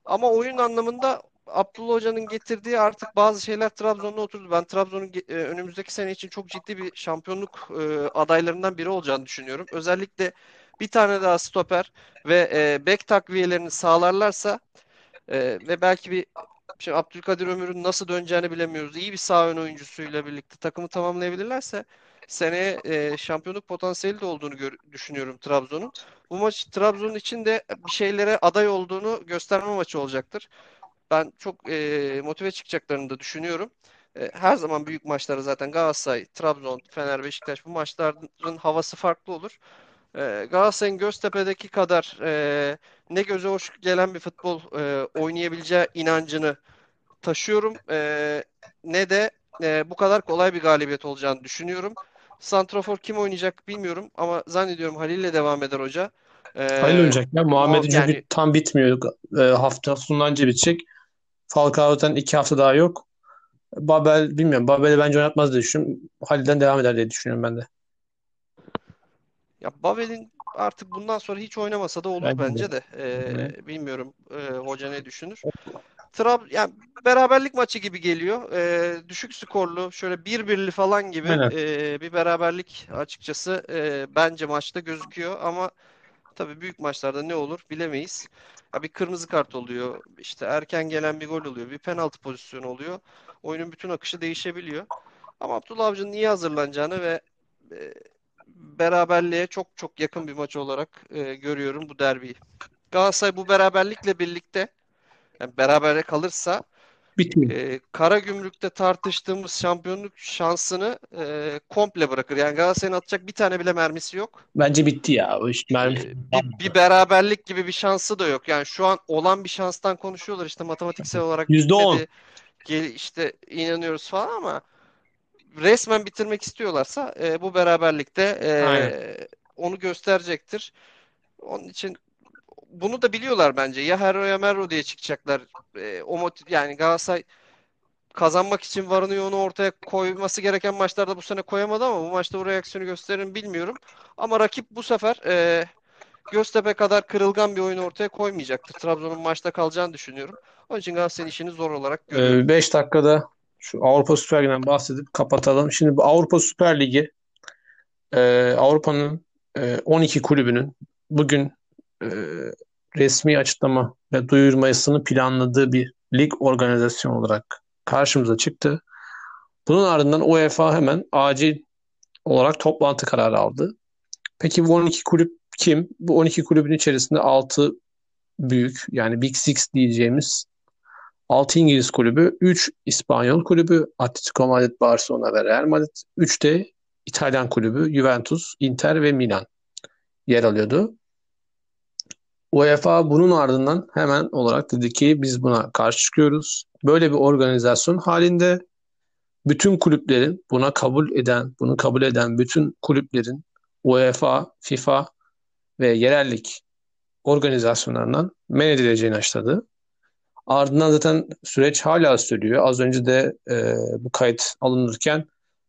Ama oyun anlamında Abdullah Hoca'nın getirdiği artık bazı şeyler Trabzon'da oturdu. Ben Trabzon'un e, önümüzdeki sene için çok ciddi bir şampiyonluk e, adaylarından biri olacağını düşünüyorum. Özellikle bir tane daha stoper ve e, bek takviyelerini sağlarlarsa e, ve belki bir Şimdi Abdülkadir Ömür'ün nasıl döneceğini bilemiyoruz. İyi bir sağ ön oyuncusuyla birlikte takımı tamamlayabilirlerse seneye e, şampiyonluk potansiyeli de olduğunu düşünüyorum Trabzon'un. Bu maç Trabzon için de bir şeylere aday olduğunu gösterme maçı olacaktır. Ben çok e, motive çıkacaklarını da düşünüyorum. E, her zaman büyük maçları zaten Galatasaray, Trabzon, Fener, Beşiktaş bu maçların havası farklı olur. E, Galatasaray'ın Göztepe'deki kadar e, ne göze hoş gelen bir futbol e, oynayabileceği inancını taşıyorum. E, ne de e, bu kadar kolay bir galibiyet olacağını düşünüyorum. Santrafor kim oynayacak bilmiyorum ama zannediyorum Halil ile devam eder hoca. E, Halil oynayacak ya. Muhammed çünkü yani, tam bitmiyor. E, hafta sonundan önce bitecek. Falcao'dan iki hafta daha yok. Babel bilmiyorum. Babel'i bence oynatmaz diye düşünüyorum. Halil'den devam eder diye düşünüyorum ben de. Ya Babel'in artık bundan sonra hiç oynamasa da olur bence, bence de. Ee, bilmiyorum e, hoca ne düşünür. Trab yani beraberlik maçı gibi geliyor. Ee, düşük skorlu, şöyle bir birli falan gibi e, bir beraberlik açıkçası e, bence maçta gözüküyor ama tabii büyük maçlarda ne olur bilemeyiz. Ya bir kırmızı kart oluyor, işte erken gelen bir gol oluyor, bir penaltı pozisyonu oluyor. Oyunun bütün akışı değişebiliyor. Ama Abdullah Avcı'nın iyi hazırlanacağını ve e, beraberliğe çok çok yakın bir maç olarak e, görüyorum bu derbiyi. Galatasaray bu beraberlikle birlikte yani berabere kalırsa e, Kara Gümrük'te tartıştığımız şampiyonluk şansını e, komple bırakır. Yani Galatasaray'ın atacak bir tane bile mermisi yok. Bence bitti ya. O iş mermi... E, bir, bir beraberlik gibi bir şansı da yok. Yani şu an olan bir şanstan konuşuyorlar işte matematiksel olarak. %10. Gel, işte inanıyoruz falan ama resmen bitirmek istiyorlarsa e, bu beraberlikte e, onu gösterecektir. Onun için bunu da biliyorlar bence. Ya Herro ya Merro diye çıkacaklar. E, o motiv, yani Galatasaray kazanmak için varını yoğunu ortaya koyması gereken maçlarda bu sene koyamadı ama bu maçta o reaksiyonu gösterir bilmiyorum. Ama rakip bu sefer e, Göztepe kadar kırılgan bir oyun ortaya koymayacaktır. Trabzon'un maçta kalacağını düşünüyorum. Onun için Galatasaray'ın işini zor olarak görüyorum. 5 ee, dakikada şu Avrupa Süper Ligi'nden bahsedip kapatalım. Şimdi bu Avrupa Süper Ligi e, Avrupa'nın e, 12 kulübünün bugün e, resmi açıklama ve duyurmasını planladığı bir lig organizasyonu olarak karşımıza çıktı. Bunun ardından UEFA hemen acil olarak toplantı kararı aldı. Peki bu 12 kulüp kim? Bu 12 kulübün içerisinde 6 büyük yani Big Six diyeceğimiz 6 İngiliz kulübü, 3 İspanyol kulübü, Atletico Madrid, Barcelona ve Real Madrid, 3 de İtalyan kulübü, Juventus, Inter ve Milan yer alıyordu. UEFA bunun ardından hemen olarak dedi ki biz buna karşı çıkıyoruz. Böyle bir organizasyon halinde bütün kulüplerin buna kabul eden, bunu kabul eden bütün kulüplerin UEFA, FIFA ve yerellik organizasyonlarından men edileceğini açıkladı. Ardından zaten süreç hala sürüyor. Az önce de e, bu kayıt alınırken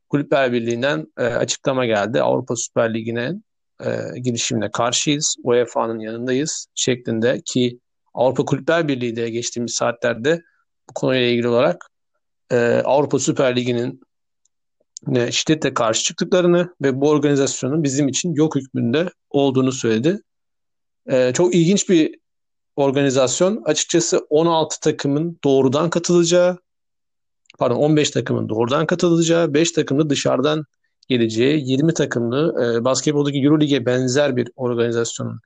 Kulüpler Birliği'nden e, açıklama geldi. Avrupa Süper Ligi'ne e, girişimine karşıyız. UEFA'nın yanındayız şeklinde ki Avrupa Kulüpler Birliği de geçtiğimiz saatlerde bu konuyla ilgili olarak e, Avrupa Süper Ligi'nin ne şiddetle karşı çıktıklarını ve bu organizasyonun bizim için yok hükmünde olduğunu söyledi. E, çok ilginç bir organizasyon. Açıkçası 16 takımın doğrudan katılacağı, pardon 15 takımın doğrudan katılacağı, 5 takımda dışarıdan geleceği 20 takımlı e, basketboldaki Euroleague'e benzer bir organizasyonun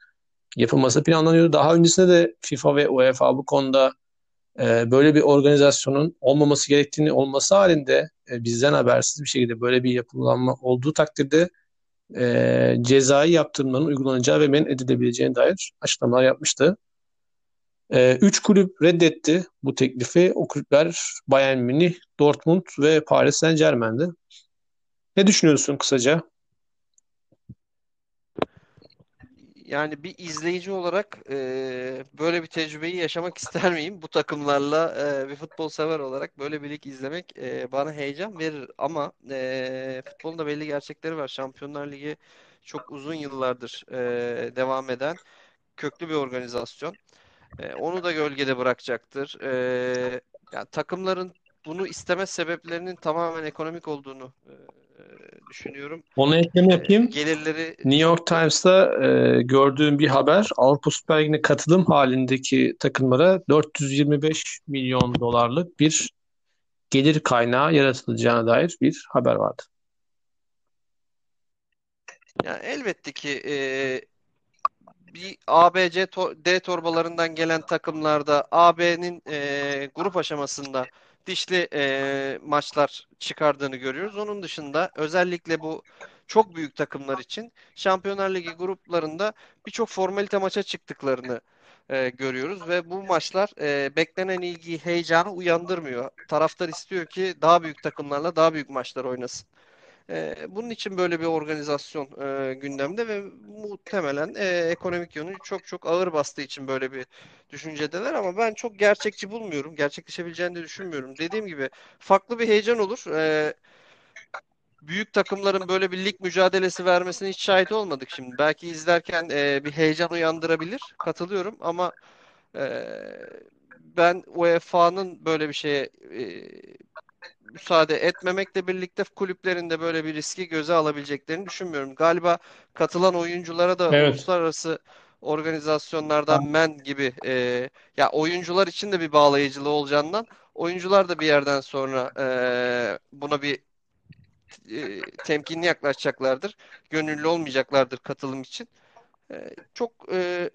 yapılması planlanıyor. Daha öncesinde de FIFA ve UEFA bu konuda e, böyle bir organizasyonun olmaması gerektiğini olması halinde e, bizden habersiz bir şekilde böyle bir yapılanma olduğu takdirde e, cezai yaptırımların uygulanacağı ve men edilebileceğine dair açıklamalar yapmıştı. E, üç kulüp reddetti bu teklifi. O kulüpler Bayern Münih, Dortmund ve Paris Saint-Germain'di. Ne düşünüyorsun kısaca? Yani bir izleyici olarak e, böyle bir tecrübeyi yaşamak [laughs] ister miyim? Bu takımlarla e, bir futbol sever olarak böyle bir lig izlemek e, bana heyecan verir. Ama e, futbolun da belli gerçekleri var. Şampiyonlar Ligi çok uzun yıllardır e, devam eden köklü bir organizasyon. E, onu da gölgede bırakacaktır. E, yani takımların bunu isteme sebeplerinin tamamen ekonomik olduğunu e, düşünüyorum. Ona ekleme E, yapayım. gelirleri New York Times'ta e, gördüğüm bir haber Avrupa Süper Ligi'ne katılım halindeki takımlara 425 milyon dolarlık bir gelir kaynağı yaratılacağına dair bir haber vardı. yani elbette ki e, bir ABC to- D torbalarından gelen takımlarda AB'nin e, grup aşamasında dişli e, maçlar çıkardığını görüyoruz. Onun dışında özellikle bu çok büyük takımlar için Şampiyonlar Ligi gruplarında birçok formalite maça çıktıklarını e, görüyoruz ve bu maçlar e, beklenen ilgiyi, heyecanı uyandırmıyor. Taraftar istiyor ki daha büyük takımlarla daha büyük maçlar oynasın. E, bunun için böyle bir organizasyon e, gündemde ve muhtemelen e, ekonomik yönü çok çok ağır bastığı için böyle bir düşüncedeler ama ben çok gerçekçi bulmuyorum. Gerçekleşebileceğini de düşünmüyorum. Dediğim gibi farklı bir heyecan olur. E, büyük takımların böyle bir lig mücadelesi vermesine hiç şahit olmadık şimdi. Belki izlerken e, bir heyecan uyandırabilir. Katılıyorum ama e, ben UEFA'nın böyle bir şeye e, müsaade etmemekle birlikte kulüplerin de böyle bir riski göze alabileceklerini düşünmüyorum. Galiba katılan oyunculara da Evet. uluslararası organizasyonlardan men gibi e, ya oyuncular için de bir bağlayıcılığı olacağından oyuncular da bir yerden sonra e, buna bir e, temkinli yaklaşacaklardır. Gönüllü olmayacaklardır katılım için. E, çok e,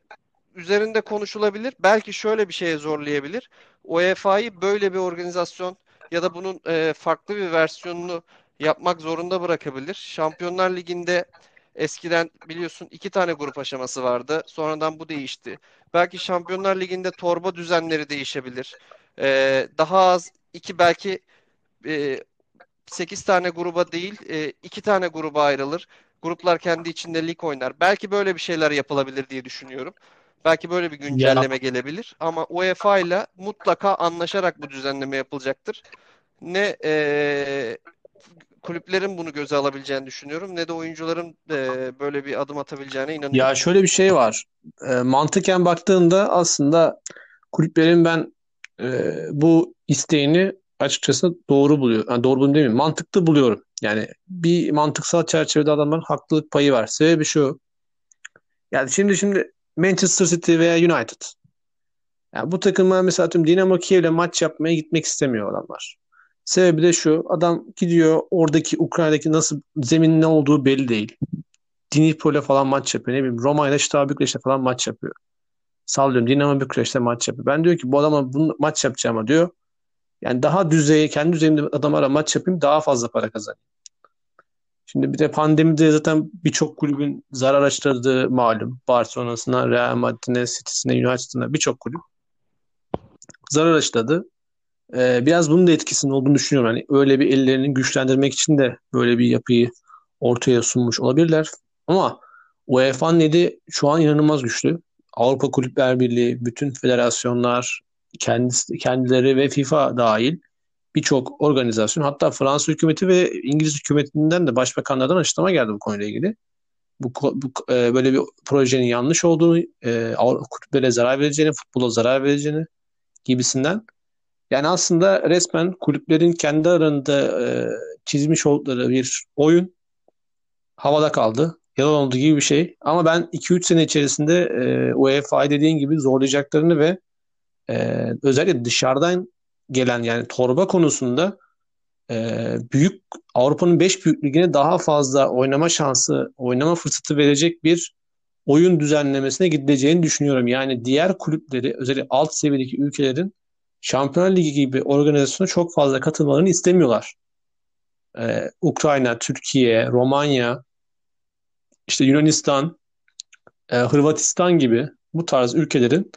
üzerinde konuşulabilir. Belki şöyle bir şeye zorlayabilir. UEFA'yı böyle bir organizasyon ya da bunun e, farklı bir versiyonunu yapmak zorunda bırakabilir. Şampiyonlar Ligi'nde eskiden biliyorsun iki tane grup aşaması vardı. Sonradan bu değişti. Belki Şampiyonlar Ligi'nde torba düzenleri değişebilir. E, daha az iki belki e, 8 tane gruba değil, e, 2 tane gruba ayrılır. Gruplar kendi içinde lig oynar. Belki böyle bir şeyler yapılabilir diye düşünüyorum. Belki böyle bir Ya güncelleme gelebilir. Ama UEFA ile mutlaka anlaşarak bu düzenleme yapılacaktır. Ne e, kulüplerin bunu göze alabileceğini düşünüyorum, ne de oyuncuların e, böyle bir adım atabileceğine ya inanıyorum. şöyle bir şey var. E, mantıken baktığında aslında kulüplerin ben e, bu isteğini açıkçası doğru buluyor. Yani doğru buluyorum demeyeyim. Mantıklı buluyorum. Yani bir mantıksal çerçevede adamların haklılık payı var. Sebebi şu. Yani şimdi şimdi Manchester City veya United. Yani bu takımlar mesela tüm Dinamo Kiev'le maç yapmaya gitmek istemiyor adamlar. Sebebi de şu. Adam gidiyor oradaki Ukrayna'daki nasıl zemin ne olduğu belli değil. Dnipro falan maç yapıyor. Ne bileyim Roma ile Bükreş'te falan maç yapıyor. Sallıyorum Dinamo Bükreş'te maç yapıyor. Ben diyor ki bu adama bunu maç yapacağıma diyor. Yani daha düzeye, kendi düzeyimde adamlara maç yapayım daha fazla para kazanayım. Şimdi bir de pandemide zaten birçok kulübün zarar açtırdığı malum. Barcelona'sına, Real Madrid'ine, City'sine, United'ına birçok kulüp zarar açtırdı. Ee, biraz bunun da etkisinin olduğunu düşünüyorum. Hani öyle bir ellerini güçlendirmek için de böyle bir yapıyı ortaya sunmuş olabilirler. Ama UEFA'nın eli şu an inanılmaz güçlü. Avrupa Kulüpler Birliği, bütün federasyonlar, kendisi, kendileri ve FIFA dahil birçok organizasyon hatta Fransız hükümeti ve İngiliz hükümetinden de başbakanlardan açıklama geldi bu konuyla ilgili. Bu, bu e, böyle bir projenin yanlış olduğunu, e, kulüplere zarar vereceğini, futbola zarar vereceğini gibisinden. Yani aslında resmen kulüplerin kendi arasında e, çizmiş oldukları bir oyun havada kaldı. Yalan olduğu gibi bir şey. Ama ben 2-3 sene içerisinde e, UEFA'yı dediğin gibi zorlayacaklarını ve e, özellikle dışarıdan gelen yani torba konusunda e, büyük Avrupa'nın 5 büyük ligine daha fazla oynama şansı, oynama fırsatı verecek bir oyun düzenlemesine gidileceğini düşünüyorum. Yani diğer kulüpleri özellikle alt seviyedeki ülkelerin Şampiyonlar Ligi gibi organizasyona çok fazla katılmalarını istemiyorlar. Ee, Ukrayna, Türkiye, Romanya, işte Yunanistan, e, Hırvatistan gibi bu tarz ülkelerin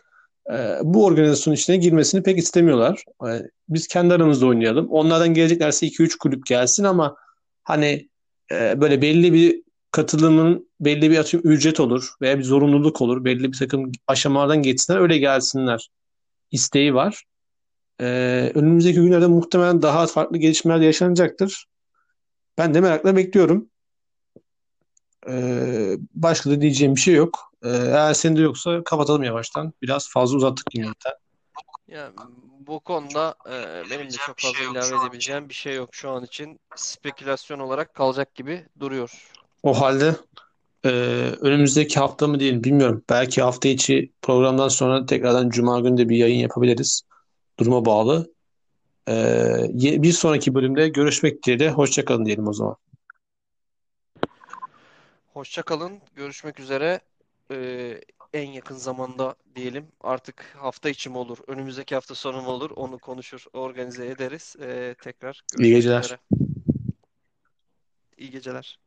bu organizasyonun içine girmesini pek istemiyorlar. E, biz kendi aramızda oynayalım. Onlardan geleceklerse 2-3 kulüp gelsin ama hani e, böyle belli bir katılımın belli bir atıyorum ücret olur veya bir zorunluluk olur. Belli bir takım aşamalardan geçsinler öyle gelsinler isteği var. Ee, önümüzdeki günlerde muhtemelen daha farklı gelişmeler yaşanacaktır. Ben de merakla bekliyorum. Ee, başka da diyeceğim bir şey yok. Ee, eğer senin de yoksa kapatalım yavaştan. Biraz fazla uzattık yine zaten. Ya bu konuda e, benim de çok fazla ilave edebileceğim bir şey yok şu an için. Spekülasyon olarak kalacak gibi duruyor. O halde e, önümüzdeki hafta mı diyelim bilmiyorum. Belki hafta içi programdan sonra tekrardan Cuma günü de bir yayın yapabiliriz. Duruma bağlı. E, bir sonraki bölümde görüşmek dileğiyle. Hoşçakalın diyelim o zaman. Hoşçakalın. Görüşmek üzere. Ee, en yakın zamanda diyelim. Artık hafta içi mi olur, önümüzdeki hafta sonu mu olur onu konuşur, organize ederiz. Ee, tekrar görüşmek İyi geceler. üzere. İyi geceler.